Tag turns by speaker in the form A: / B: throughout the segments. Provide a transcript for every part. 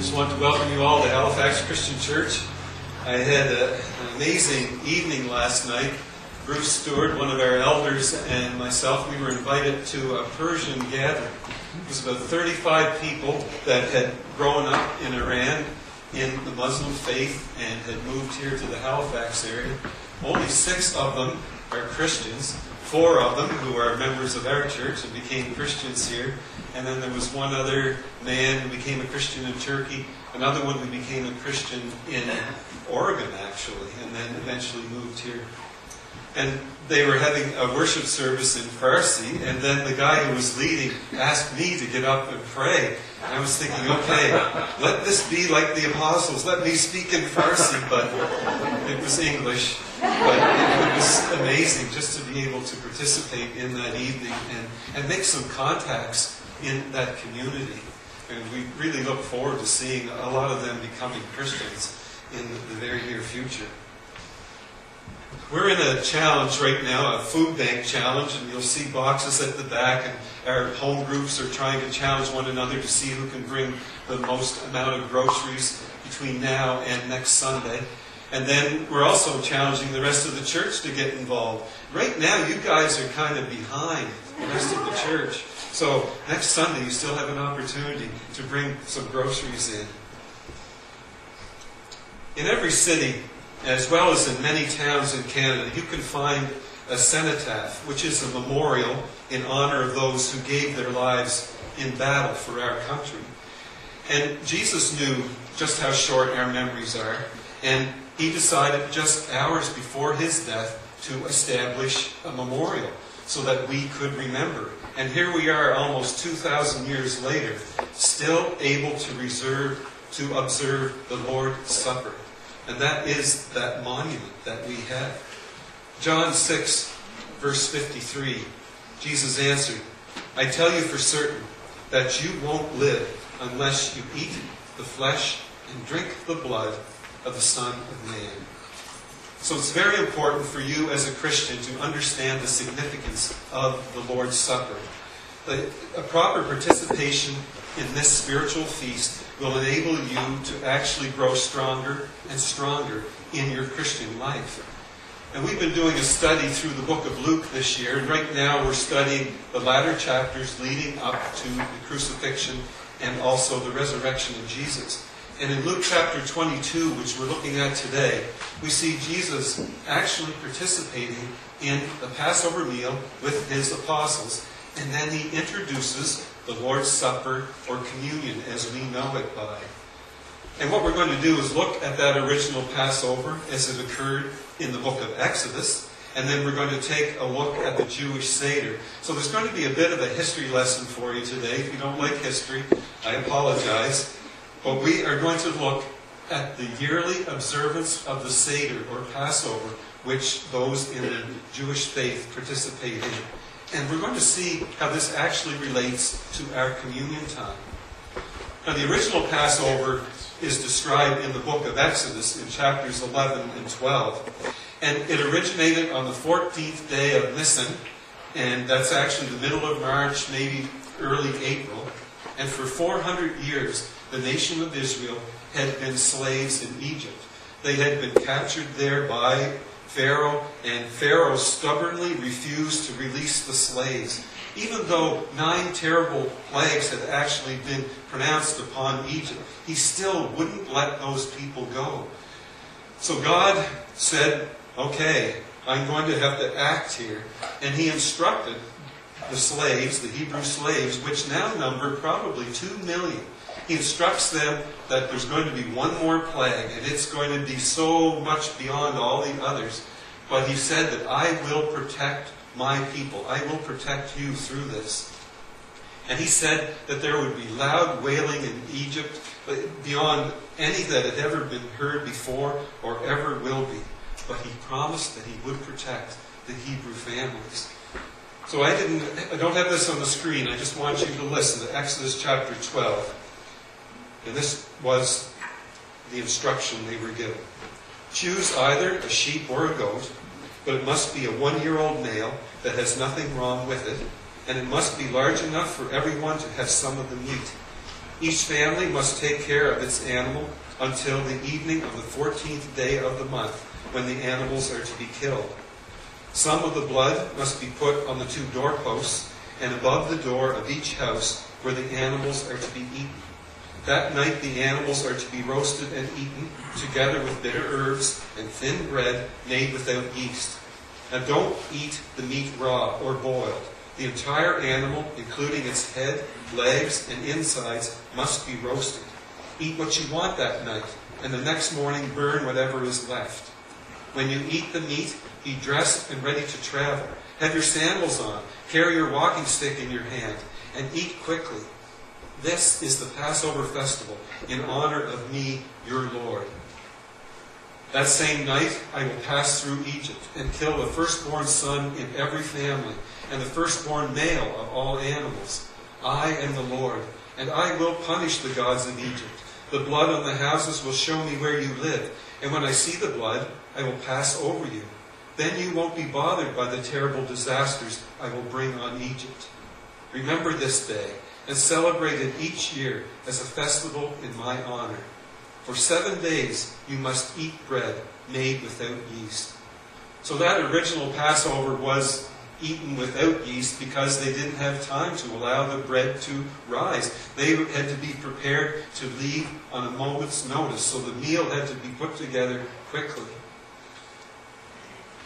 A: just want to welcome you all to Halifax Christian Church. I had a, an amazing evening last night. Bruce Stewart, one of our elders, and myself, we were invited to a Persian gathering. It was about 35 people that had grown up in Iran in the Muslim faith and had moved here to the Halifax area. Only six of them are Christians. Four of them who are members of our church and became Christians here. And then there was one other man who became a Christian in Turkey, another one who became a Christian in Oregon, actually, and then eventually moved here. And they were having a worship service in Farsi, and then the guy who was leading asked me to get up and pray. And I was thinking, okay, let this be like the apostles. Let me speak in Farsi, but it was English. But it, was amazing just to be able to participate in that evening and, and make some contacts in that community. And we really look forward to seeing a lot of them becoming Christians in the very near future. We're in a challenge right now, a food bank challenge, and you'll see boxes at the back, and our home groups are trying to challenge one another to see who can bring the most amount of groceries between now and next Sunday. And then we're also challenging the rest of the church to get involved. Right now, you guys are kind of behind the rest of the church. So next Sunday, you still have an opportunity to bring some groceries in. In every city, as well as in many towns in Canada, you can find a cenotaph, which is a memorial in honor of those who gave their lives in battle for our country. And Jesus knew just how short our memories are, and he decided just hours before his death to establish a memorial so that we could remember. And here we are almost 2,000 years later, still able to reserve, to observe the Lord's Supper. And that is that monument that we have. John 6, verse 53, Jesus answered, I tell you for certain that you won't live unless you eat the flesh and drink the blood of the Son of Man. So it's very important for you as a Christian to understand the significance of the Lord's Supper. A proper participation in this spiritual feast will enable you to actually grow stronger and stronger in your Christian life. And we've been doing a study through the book of Luke this year, and right now we're studying the latter chapters leading up to the crucifixion and also the resurrection of Jesus. And in Luke chapter 22, which we're looking at today, we see Jesus actually participating in the Passover meal with his apostles. And then he introduces the Lord's Supper or communion as we know it by. And what we're going to do is look at that original Passover as it occurred in the book of Exodus. And then we're going to take a look at the Jewish Seder. So there's going to be a bit of a history lesson for you today. If you don't like history, I apologize. But we are going to look at the yearly observance of the Seder or Passover, which those in the Jewish faith participate in. And we're going to see how this actually relates to our communion time. Now, the original Passover is described in the book of Exodus in chapters 11 and 12. And it originated on the 14th day of Nisan, and that's actually the middle of March, maybe early April. And for 400 years, the nation of Israel had been slaves in Egypt. They had been captured there by Pharaoh, and Pharaoh stubbornly refused to release the slaves. Even though nine terrible plagues had actually been pronounced upon Egypt, he still wouldn't let those people go. So God said, Okay, I'm going to have to act here. And he instructed the slaves, the Hebrew slaves, which now number probably two million he instructs them that there's going to be one more plague, and it's going to be so much beyond all the others. But he said that I will protect my people. I will protect you through this. And he said that there would be loud wailing in Egypt beyond any that had ever been heard before or ever will be. But he promised that he would protect the Hebrew families. So I didn't I don't have this on the screen. I just want you to listen to Exodus chapter 12. And this was the instruction they were given. Choose either a sheep or a goat, but it must be a one year old male that has nothing wrong with it, and it must be large enough for everyone to have some of the meat. Each family must take care of its animal until the evening of the 14th day of the month, when the animals are to be killed. Some of the blood must be put on the two doorposts and above the door of each house where the animals are to be eaten. That night the animals are to be roasted and eaten, together with bitter herbs and thin bread made without yeast. Now don't eat the meat raw or boiled. The entire animal, including its head, legs, and insides, must be roasted. Eat what you want that night, and the next morning burn whatever is left. When you eat the meat, be dressed and ready to travel. Have your sandals on, carry your walking stick in your hand, and eat quickly. This is the Passover festival in honor of me, your Lord. That same night I will pass through Egypt and kill the firstborn son in every family and the firstborn male of all animals. I am the Lord, and I will punish the gods of Egypt. The blood on the houses will show me where you live, and when I see the blood, I will pass over you. Then you won't be bothered by the terrible disasters I will bring on Egypt. Remember this day and celebrate it each year as a festival in my honor. For seven days you must eat bread made without yeast. So that original Passover was eaten without yeast because they didn't have time to allow the bread to rise. They had to be prepared to leave on a moment's notice, so the meal had to be put together quickly.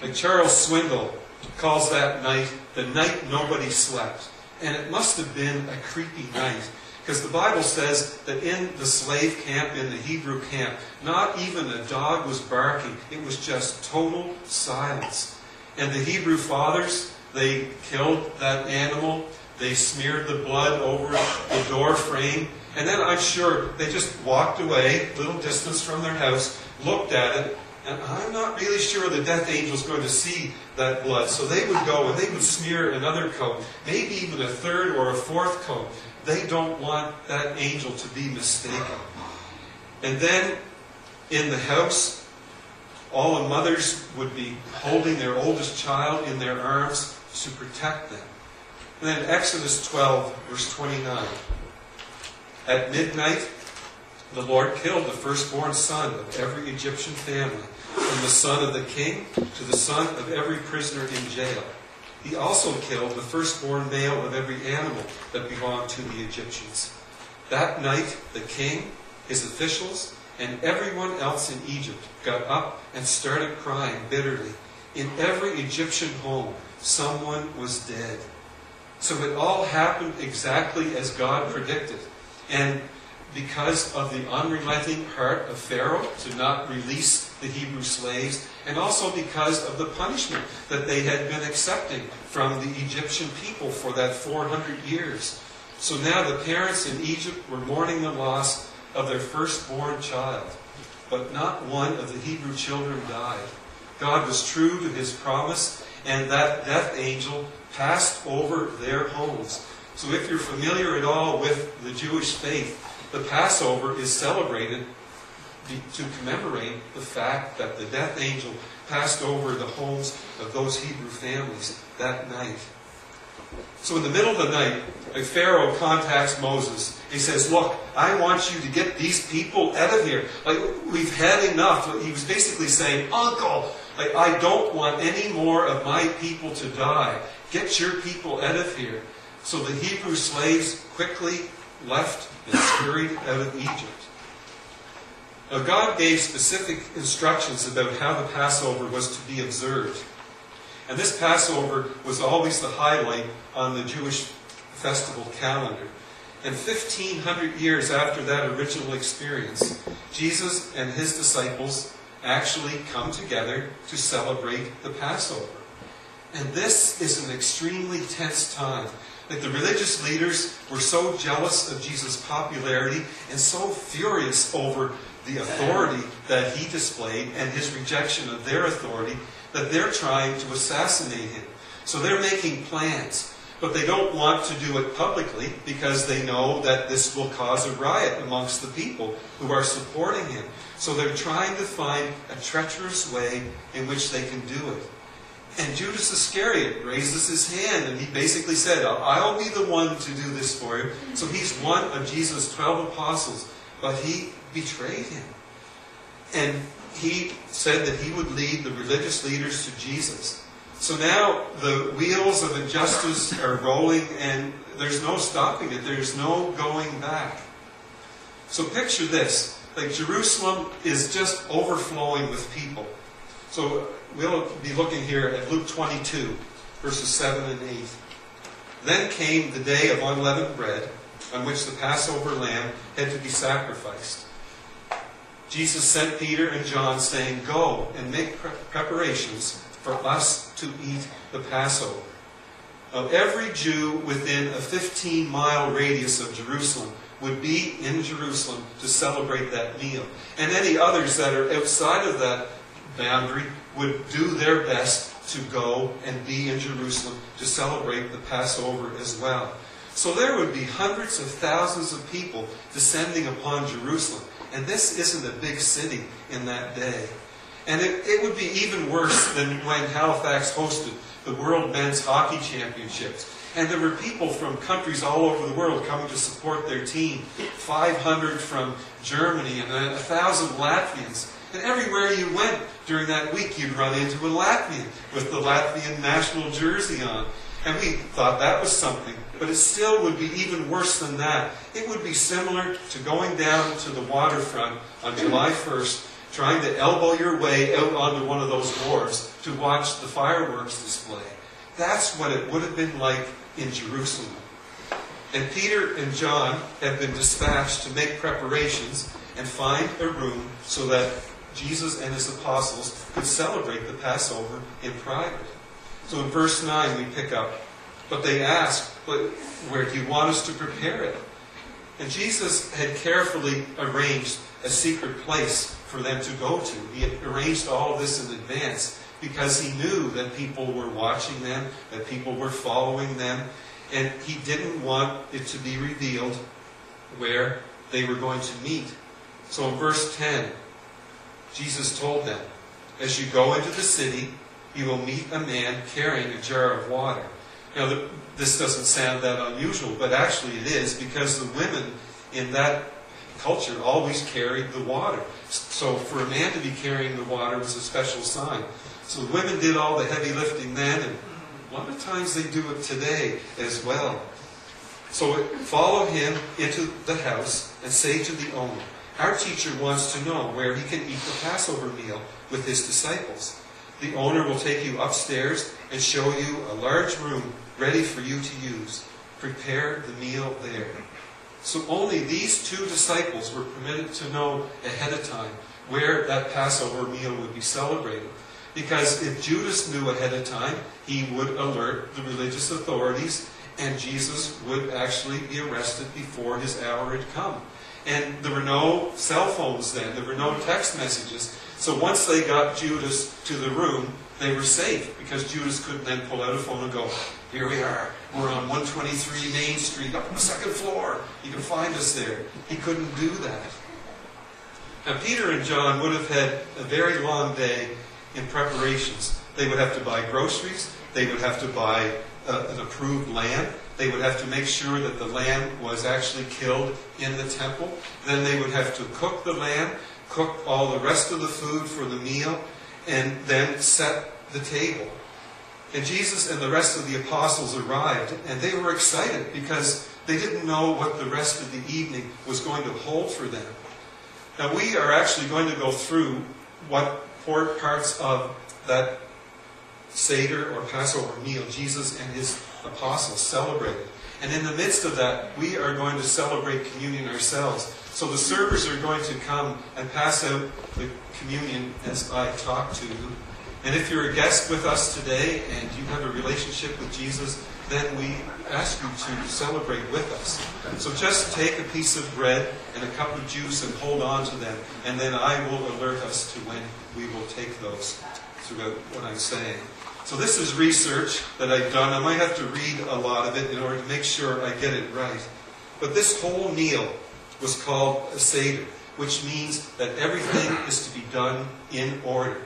A: Like Charles Swindoll calls that night the night nobody slept. And it must have been a creepy night because the Bible says that in the slave camp, in the Hebrew camp, not even a dog was barking. It was just total silence. And the Hebrew fathers, they killed that animal. They smeared the blood over the door frame. And then I'm sure they just walked away, a little distance from their house, looked at it, and I'm not really sure the death angel is going to see that blood. So they would go and they would smear another coat, maybe even a third or a fourth coat. They don't want that angel to be mistaken. And then in the house, all the mothers would be holding their oldest child in their arms to protect them. And then Exodus 12, verse 29. At midnight, the Lord killed the firstborn son of every Egyptian family, from the son of the king to the son of every prisoner in jail. He also killed the firstborn male of every animal that belonged to the Egyptians. That night, the king, his officials, and everyone else in Egypt got up and started crying bitterly. In every Egyptian home, someone was dead. So it all happened exactly as God predicted. And because of the unrelenting heart of Pharaoh to not release the Hebrew slaves, and also because of the punishment that they had been accepting from the Egyptian people for that 400 years. So now the parents in Egypt were mourning the loss of their firstborn child, but not one of the Hebrew children died. God was true to his promise, and that death angel passed over their homes. So if you're familiar at all with the Jewish faith, the Passover is celebrated to commemorate the fact that the death angel passed over the homes of those Hebrew families that night. So in the middle of the night, a Pharaoh contacts Moses. He says, Look, I want you to get these people out of here. Like, we've had enough. He was basically saying, Uncle, like, I don't want any more of my people to die. Get your people out of here. So the Hebrew slaves quickly left and scurried out of Egypt. Now, God gave specific instructions about how the Passover was to be observed. And this Passover was always the highlight on the Jewish festival calendar. And 1,500 years after that original experience, Jesus and his disciples actually come together to celebrate the Passover. And this is an extremely tense time like the religious leaders were so jealous of Jesus' popularity and so furious over the authority that he displayed and his rejection of their authority that they're trying to assassinate him. So they're making plans. But they don't want to do it publicly because they know that this will cause a riot amongst the people who are supporting him. So they're trying to find a treacherous way in which they can do it. And Judas Iscariot raises his hand and he basically said, I'll be the one to do this for you. So he's one of Jesus' 12 apostles, but he betrayed him. And he said that he would lead the religious leaders to Jesus. So now the wheels of injustice are rolling and there's no stopping it. There's no going back. So picture this. Like Jerusalem is just overflowing with people. So we'll be looking here at Luke 22, verses 7 and 8. Then came the day of unleavened bread, on which the Passover lamb had to be sacrificed. Jesus sent Peter and John, saying, Go and make preparations for us to eat the Passover. Now, every Jew within a 15 mile radius of Jerusalem would be in Jerusalem to celebrate that meal. And any others that are outside of that boundary would do their best to go and be in Jerusalem to celebrate the Passover as well. So there would be hundreds of thousands of people descending upon Jerusalem. And this isn't a big city in that day. And it, it would be even worse than when Halifax hosted the World Men's Hockey Championships. And there were people from countries all over the world coming to support their team. 500 from Germany and 1,000 Latvians. And everywhere you went during that week, you'd run into a Latvian with the Latvian national jersey on. And we thought that was something. But it still would be even worse than that. It would be similar to going down to the waterfront on July 1st, trying to elbow your way out onto one of those wharves to watch the fireworks display. That's what it would have been like in Jerusalem. And Peter and John have been dispatched to make preparations and find a room so that Jesus and his apostles could celebrate the Passover in private. So in verse 9 we pick up, but they asked, but where do you want us to prepare it? And Jesus had carefully arranged a secret place for them to go to. He had arranged all this in advance because he knew that people were watching them, that people were following them, and he didn't want it to be revealed where they were going to meet. So in verse 10, Jesus told them, As you go into the city, you will meet a man carrying a jar of water. Now, the, this doesn't sound that unusual, but actually it is because the women in that culture always carried the water. So for a man to be carrying the water was a special sign. So the women did all the heavy lifting then, and a lot of times they do it today as well. So follow him into the house and say to the owner, Our teacher wants to know where he can eat the Passover meal with his disciples. The owner will take you upstairs and show you a large room ready for you to use. Prepare the meal there. So only these two disciples were permitted to know ahead of time where that Passover meal would be celebrated. Because if Judas knew ahead of time, he would alert the religious authorities and Jesus would actually be arrested before his hour had come. And there were no cell phones then, there were no text messages. So once they got Judas to the room, they were safe because Judas couldn't then pull out a phone and go, Here we are. We're on 123 Main Street, up on the second floor. You can find us there. He couldn't do that. Now, Peter and John would have had a very long day in preparations. They would have to buy groceries, they would have to buy uh, an approved lamb, they would have to make sure that the lamb was actually killed in the temple. Then they would have to cook the lamb, cook all the rest of the food for the meal, and then set the table. And Jesus and the rest of the apostles arrived, and they were excited because they didn't know what the rest of the evening was going to hold for them. Now, we are actually going to go through what parts of that Seder or Passover meal Jesus and his apostles celebrated. And in the midst of that, we are going to celebrate communion ourselves. So the servers are going to come and pass out the communion as I talk to you. And if you're a guest with us today and you have a relationship with Jesus, then we ask you to celebrate with us. So just take a piece of bread and a cup of juice and hold on to them, and then I will alert us to when we will take those throughout what I'm saying. So this is research that I've done. I might have to read a lot of it in order to make sure I get it right. But this whole meal was called a Seder, which means that everything is to be done in order.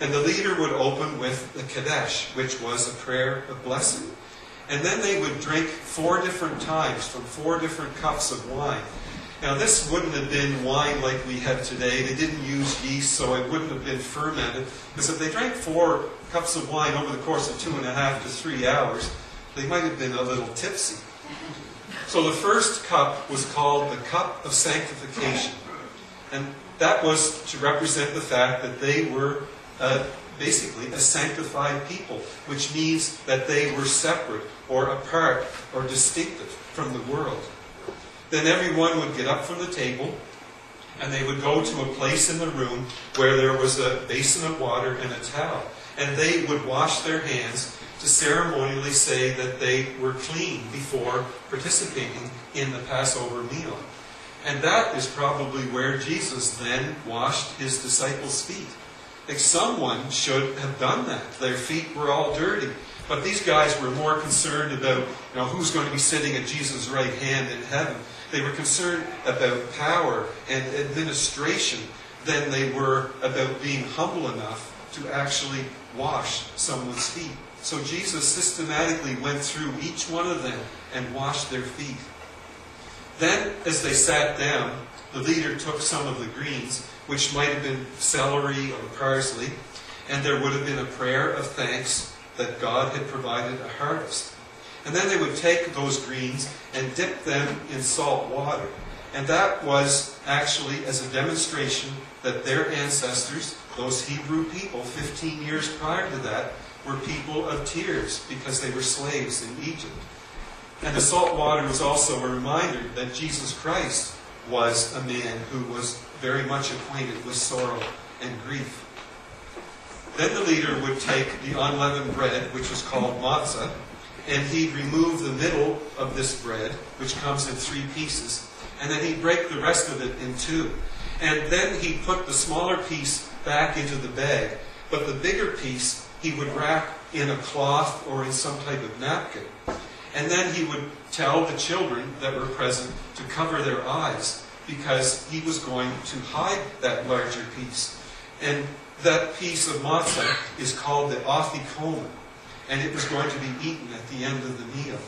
A: And the leader would open with the Kadesh, which was a prayer of blessing. And then they would drink four different times from four different cups of wine. Now, this wouldn't have been wine like we have today. They didn't use yeast, so it wouldn't have been fermented. Because if they drank four cups of wine over the course of two and a half to three hours, they might have been a little tipsy. So the first cup was called the cup of sanctification. And that was to represent the fact that they were uh, basically a sanctified people, which means that they were separate or apart or distinctive from the world. Then everyone would get up from the table and they would go to a place in the room where there was a basin of water and a towel. And they would wash their hands to ceremonially say that they were clean before participating in the Passover meal. And that is probably where Jesus then washed his disciples' feet. Like someone should have done that. Their feet were all dirty. But these guys were more concerned about, you know, who's going to be sitting at Jesus' right hand in heaven. They were concerned about power and administration than they were about being humble enough to actually wash someone's feet. So Jesus systematically went through each one of them and washed their feet. Then, as they sat down, the leader took some of the greens, which might have been celery or parsley, and there would have been a prayer of thanks that God had provided a harvest. And then they would take those greens and dip them in salt water. And that was actually as a demonstration that their ancestors, those Hebrew people 15 years prior to that, were people of tears because they were slaves in Egypt. And the salt water was also a reminder that Jesus Christ was a man who was very much acquainted with sorrow and grief. Then the leader would take the unleavened bread, which was called matzah, and he'd remove the middle of this bread, which comes in three pieces, and then he'd break the rest of it in two. And then he'd put the smaller piece back into the bag, but the bigger piece he would wrap in a cloth or in some type of napkin. And then he would tell the children that were present to cover their eyes because he was going to hide that larger piece. And that piece of matzah is called the afikomen, and it was going to be eaten at the end of the meal.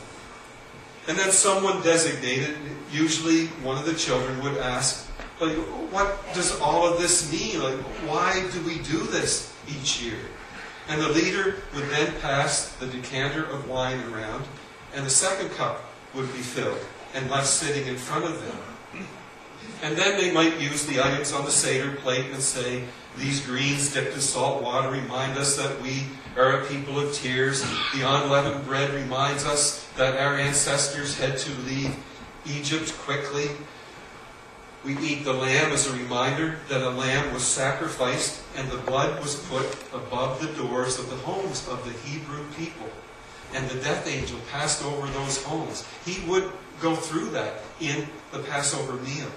A: And then someone designated, usually one of the children would ask, like, what does all of this mean? Like, why do we do this each year? And the leader would then pass the decanter of wine around, and the second cup would be filled and left sitting in front of them. And then they might use the items on the Seder plate and say, These greens dipped in salt water remind us that we are a people of tears. The unleavened bread reminds us that our ancestors had to leave Egypt quickly. We eat the lamb as a reminder that a lamb was sacrificed and the blood was put above the doors of the homes of the Hebrew people and the death angel passed over those homes. He would go through that in the Passover meal.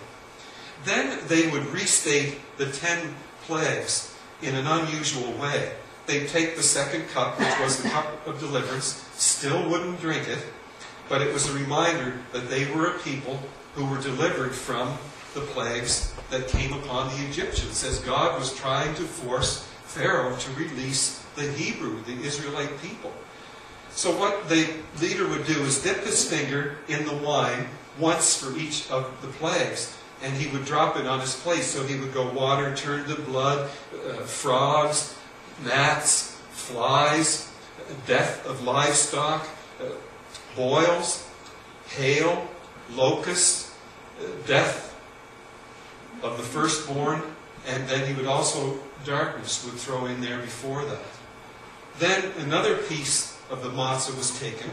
A: Then they would restate the ten plagues in an unusual way. They'd take the second cup, which was the cup of deliverance, still wouldn't drink it, but it was a reminder that they were a people who were delivered from the plagues that came upon the Egyptians, as God was trying to force Pharaoh to release the Hebrew, the Israelite people. So what the leader would do is dip his finger in the wine once for each of the plagues, and he would drop it on his plate. So he would go water turned to blood, uh, frogs, gnats, flies, death of livestock, uh, boils, hail, locusts, uh, death of the firstborn, and then he would also darkness would throw in there before that. Then another piece of the matzah was taken,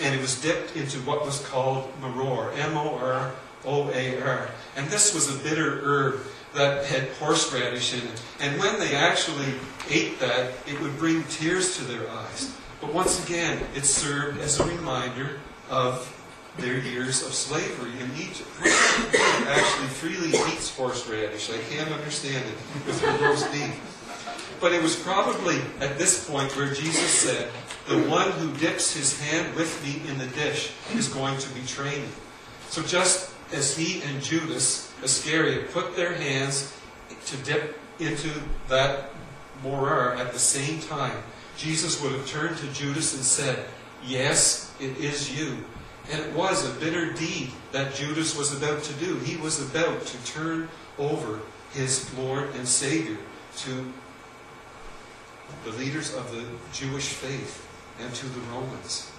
A: and it was dipped into what was called maror, M-O-R-O-A-R. And this was a bitter herb that had horseradish in it. And when they actually ate that, it would bring tears to their eyes. But once again, it served as a reminder of their years of slavery in Egypt. actually freely eats horseradish. I can't understand it with her roast beef. But it was probably at this point where Jesus said, The one who dips his hand with me in the dish is going to betray me. So just as he and Judas Iscariot put their hands to dip into that morar at the same time, Jesus would have turned to Judas and said, Yes, it is you. And it was a bitter deed that Judas was about to do. He was about to turn over his Lord and Savior to the leaders of the Jewish faith and to the Romans.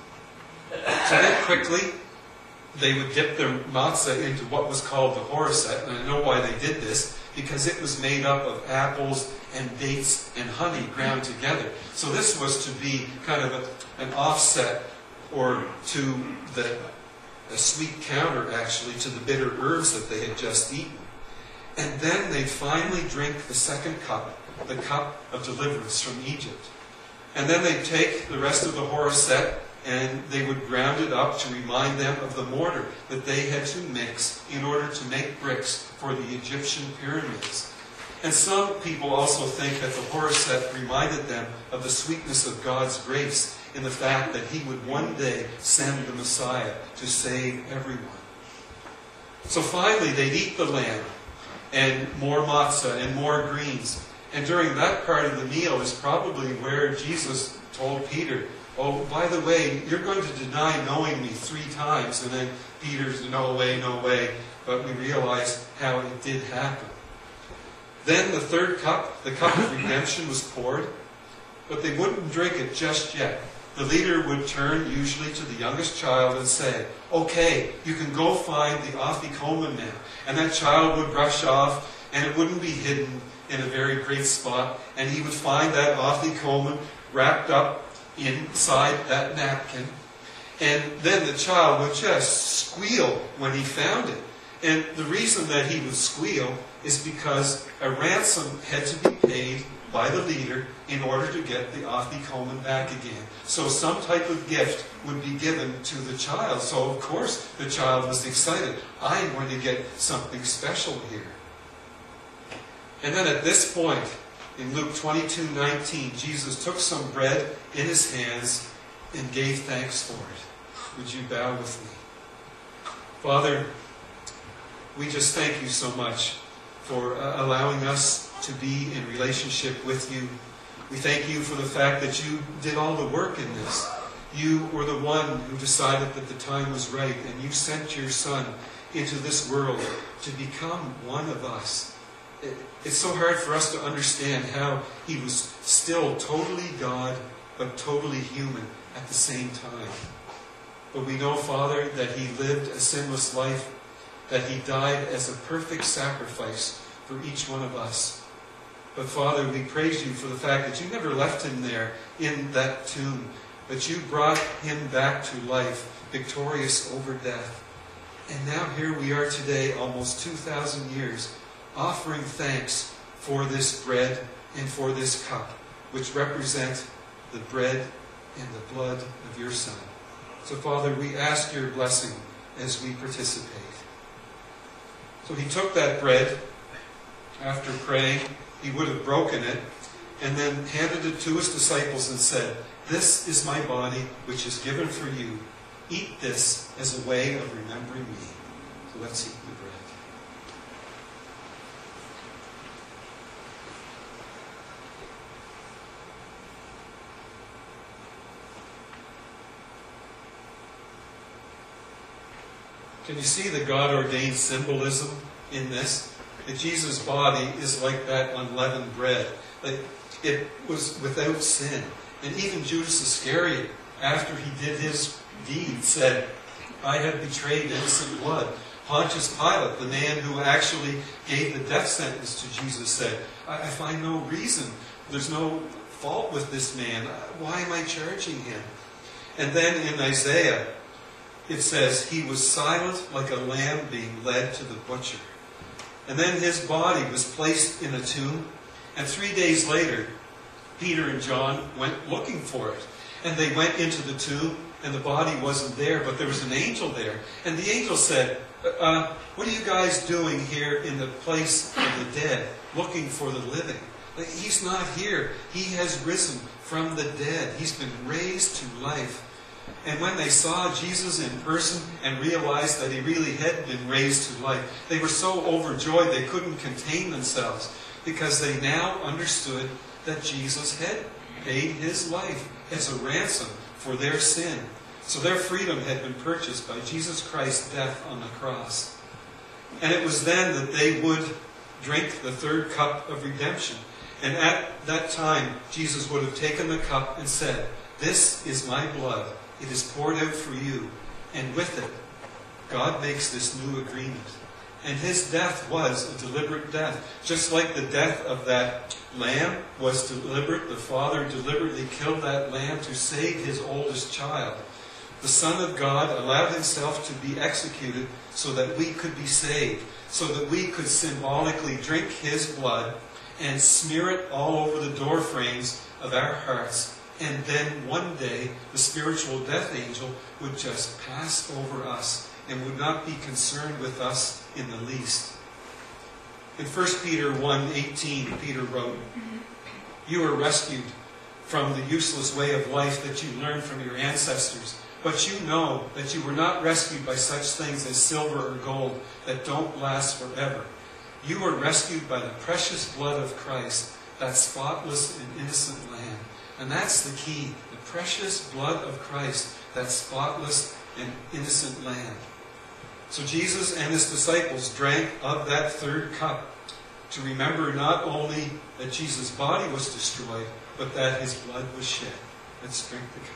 A: So then quickly, they would dip their matzah into what was called the haroset. And I know why they did this, because it was made up of apples and dates and honey ground together. So this was to be kind of a, an offset or to the a sweet counter actually to the bitter herbs that they had just eaten. And then they'd finally drink the second cup, the cup of deliverance from Egypt. And then they'd take the rest of the haroset and they would ground it up to remind them of the mortar that they had to mix in order to make bricks for the Egyptian pyramids. And some people also think that the haroset reminded them of the sweetness of God's grace in the fact that he would one day send the Messiah to save everyone. So finally, they'd eat the lamb and more matzah and more greens. And during that part of the meal is probably where Jesus told Peter, Oh, by the way, you're going to deny knowing me three times. And then Peter's, no way, no way. But we realize how it did happen. Then the third cup, the cup of redemption, was poured. But they wouldn't drink it just yet the leader would turn usually to the youngest child and say, Okay, you can go find the Afikoman now. And that child would rush off, and it wouldn't be hidden in a very great spot. And he would find that Afikoman wrapped up inside that napkin. And then the child would just squeal when he found it. And the reason that he would squeal is because a ransom had to be paid by the leader in order to get the Afikoman back again. So some type of gift would be given to the child. So of course the child was excited. I'm going to get something special here. And then at this point, in Luke 22, 19, Jesus took some bread in his hands and gave thanks for it. Would you bow with me? Father, we just thank you so much for uh, allowing us to be in relationship with you. We thank you for the fact that you did all the work in this. You were the one who decided that the time was right, and you sent your Son into this world to become one of us. It's so hard for us to understand how he was still totally God, but totally human at the same time. But we know, Father, that he lived a sinless life, that he died as a perfect sacrifice for each one of us. But Father, we praise you for the fact that you never left him there in that tomb, but you brought him back to life, victorious over death. And now here we are today, almost 2,000 years, offering thanks for this bread and for this cup, which represent the bread and the blood of your Son. So, Father, we ask your blessing as we participate. So he took that bread after praying he would have broken it and then handed it to his disciples and said, This is my body, which is given for you. Eat this as a way of remembering me. So let's eat the bread. Can you see the God ordained symbolism in this? that Jesus' body is like that unleavened bread. Like it was without sin. And even Judas Iscariot, after he did his deed, said, I have betrayed innocent blood. Pontius Pilate, the man who actually gave the death sentence to Jesus, said, I find no reason. There's no fault with this man. Why am I charging him? And then in Isaiah, it says, He was silent like a lamb being led to the butcher. And then his body was placed in a tomb. And three days later, Peter and John went looking for it. And they went into the tomb, and the body wasn't there, but there was an angel there. And the angel said, uh, uh What are you guys doing here in the place of the dead, looking for the living? He's not here. He has risen from the dead. He's been raised to life. And when they saw Jesus in person and realized that he really had been raised to life, they were so overjoyed they couldn't contain themselves because they now understood that Jesus had paid his life as a ransom for their sin. So their freedom had been purchased by Jesus Christ's death on the cross. And it was then that they would drink the third cup of redemption. And at that time, Jesus would have taken the cup and said, This is my blood. It is poured out for you. And with it, God makes this new agreement. And his death was a deliberate death. Just like the death of that lamb was deliberate, the Father deliberately killed that lamb to save his oldest child. The Son of God allowed himself to be executed so that we could be saved, so that we could symbolically drink his blood and smear it all over the door frames of our hearts. And then one day, the spiritual death angel would just pass over us and would not be concerned with us in the least. In 1 Peter 1:18, Peter wrote, "You were rescued from the useless way of life that you learned from your ancestors, but you know that you were not rescued by such things as silver or gold that don't last forever. You were rescued by the precious blood of Christ, that spotless and innocent lamb." And that's the key, the precious blood of Christ, that spotless and innocent lamb. So Jesus and his disciples drank of that third cup to remember not only that Jesus' body was destroyed, but that his blood was shed. Let's drink the cup.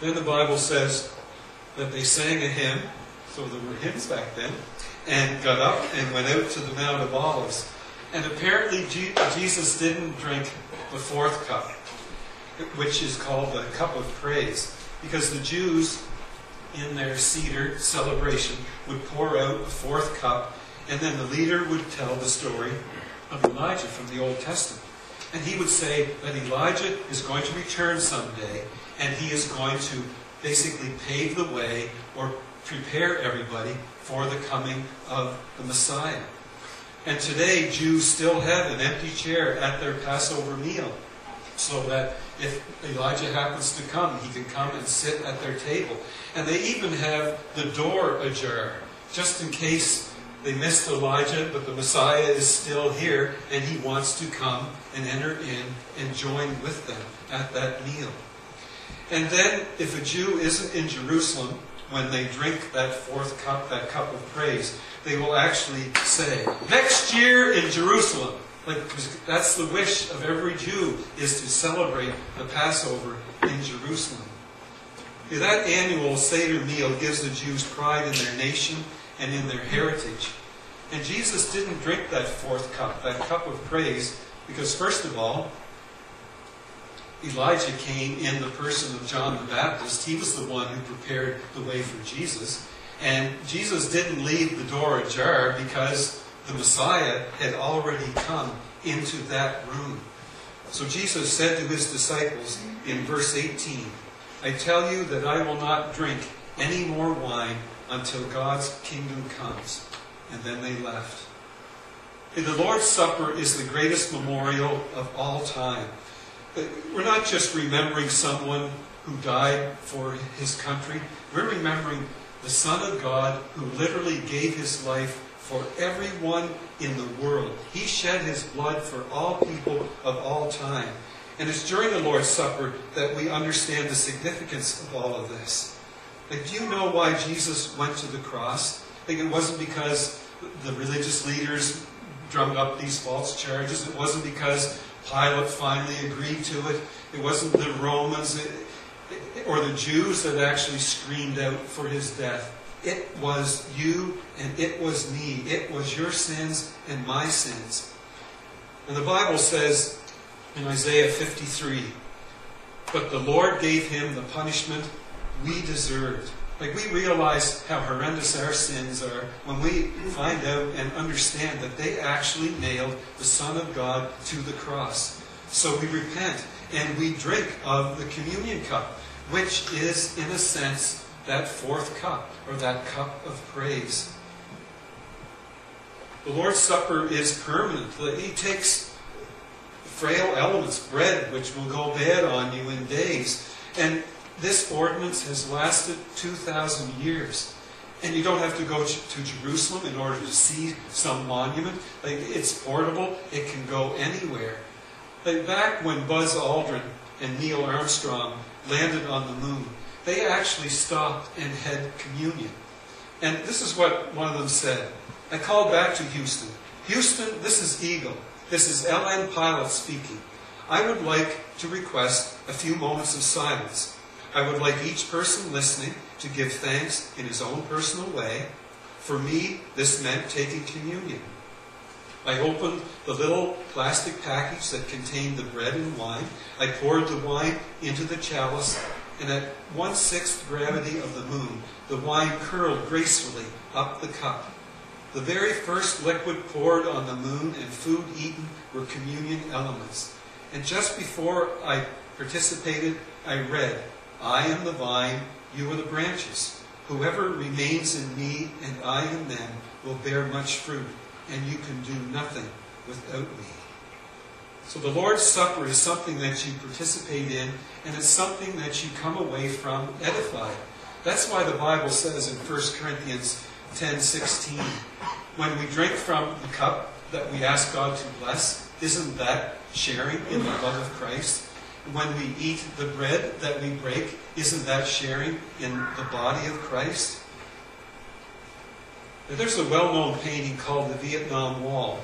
A: Then the Bible says that they sang a hymn, so there were hymns back then, and got up and went out to the Mount of Olives. And apparently Jesus didn't drink the fourth cup, which is called the cup of praise, because the Jews in their Seder celebration would pour out a fourth cup, and then the leader would tell the story of Elijah from the Old Testament. And he would say that Elijah is going to return someday, and he is going to basically pave the way or prepare everybody for the coming of the Messiah. And today, Jews still have an empty chair at their Passover meal, so that if Elijah happens to come, he can come and sit at their table. And they even have the door ajar, just in case they missed Elijah, but the Messiah is still here, and he wants to come and enter in and join with them at that meal. And then, if a Jew isn't in Jerusalem when they drink that fourth cup, that cup of praise, they will actually say, next year in Jerusalem. Like, that's the wish of every Jew, is to celebrate the Passover in Jerusalem. That annual Seder meal gives the Jews pride in their nation and in their heritage. And Jesus didn't drink that fourth cup, that cup of praise, because first of all, Elijah came in the person of John the Baptist. He was the one who prepared the way for Jesus. And Jesus didn't leave the door ajar because the Messiah had already come into that room. So Jesus said to his disciples in verse 18, I tell you that I will not drink any more wine until God's kingdom comes. And then they left. The Lord's Supper is the greatest memorial of all time. We're not just remembering someone who died for his country. We're remembering the Son of God who literally gave his life for everyone in the world. He shed his blood for all people of all time. And it's during the Lord's Supper that we understand the significance of all of this. Like, do you know why Jesus went to the cross? Think it wasn't because the religious leaders drummed up these false charges. It wasn't because Pilate finally agreed to it. It wasn't the Romans or the Jews that actually screamed out for his death. It was you and it was me. It was your sins and my sins. And the Bible says in Isaiah 53 But the Lord gave him the punishment we deserved. Like we realize how horrendous our sins are when we find out and understand that they actually nailed the Son of God to the cross. So we repent and we drink of the communion cup, which is, in a sense, that fourth cup or that cup of praise. The Lord's Supper is permanent. He takes frail elements, bread, which will go bad on you in days, and this ordinance has lasted 2,000 years. And you don't have to go to Jerusalem in order to see some monument. Like it's portable, it can go anywhere. Like back when Buzz Aldrin and Neil Armstrong landed on the moon, they actually stopped and had communion. And this is what one of them said. I called back to Houston. Houston, this is Eagle. This is L.M. Pilot speaking. I would like to request a few moments of silence. I would like each person listening to give thanks in his own personal way. For me, this meant taking communion. I opened the little plastic package that contained the bread and wine. I poured the wine into the chalice, and at one sixth gravity of the moon, the wine curled gracefully up the cup. The very first liquid poured on the moon and food eaten were communion elements. And just before I participated, I read, I am the vine, you are the branches. Whoever remains in me and I in them will bear much fruit, and you can do nothing without me. So the Lord's Supper is something that you participate in, and it's something that you come away from edified. That's why the Bible says in 1 Corinthians 10 16, when we drink from the cup that we ask God to bless, isn't that sharing in the blood of Christ? When we eat the bread that we break, isn't that sharing in the body of Christ? There's a well known painting called the Vietnam Wall.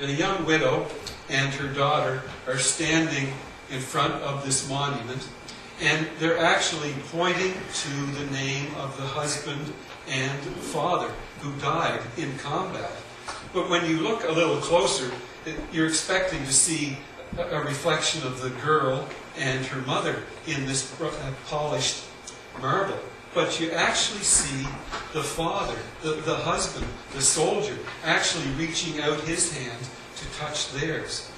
A: And a young widow and her daughter are standing in front of this monument, and they're actually pointing to the name of the husband and father who died in combat. But when you look a little closer, you're expecting to see a reflection of the girl and her mother in this uh, polished marble. But you actually see the father, the, the husband, the soldier, actually reaching out his hand to touch theirs.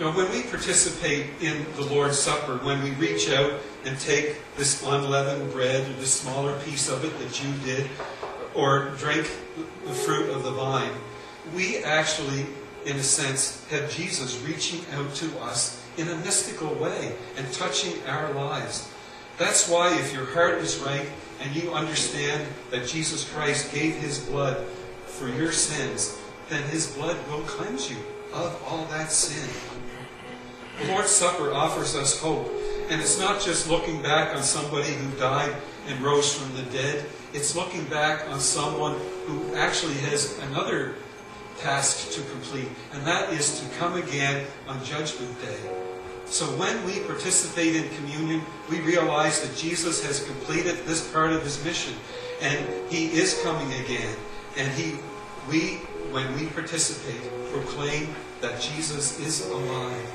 A: Now, when we participate in the Lord's Supper, when we reach out and take this unleavened bread or the smaller piece of it that you did, or drink the fruit of the vine, we actually in a sense, have Jesus reaching out to us in a mystical way and touching our lives. That's why, if your heart is right and you understand that Jesus Christ gave his blood for your sins, then his blood will cleanse you of all that sin. The Lord's Supper offers us hope. And it's not just looking back on somebody who died and rose from the dead. It's looking back on someone who actually has another task to complete, and that is to come again on Judgment Day. So when we participate in communion, we realize that Jesus has completed this part of his mission, and he is coming again. And he, we, when we participate, proclaim that Jesus is alive.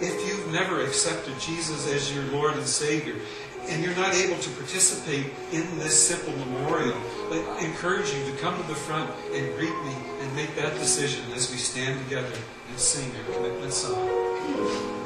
A: If you've never accepted Jesus as your Lord and Savior, and you're not able to participate in this simple memorial, I encourage you to come to the front and greet me and make that decision as we stand together and sing our commitment song.